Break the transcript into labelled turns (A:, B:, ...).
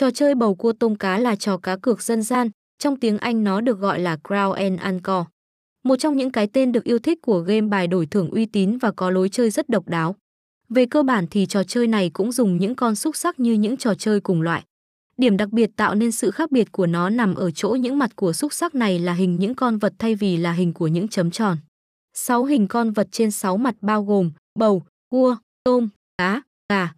A: Trò chơi bầu cua tôm cá là trò cá cược dân gian, trong tiếng Anh nó được gọi là Crown and Anchor. Một trong những cái tên được yêu thích của game bài đổi thưởng uy tín và có lối chơi rất độc đáo. Về cơ bản thì trò chơi này cũng dùng những con xúc sắc như những trò chơi cùng loại. Điểm đặc biệt tạo nên sự khác biệt của nó nằm ở chỗ những mặt của xúc sắc này là hình những con vật thay vì là hình của những chấm tròn. 6 hình con vật trên 6 mặt bao gồm bầu, cua, tôm, cá, gà.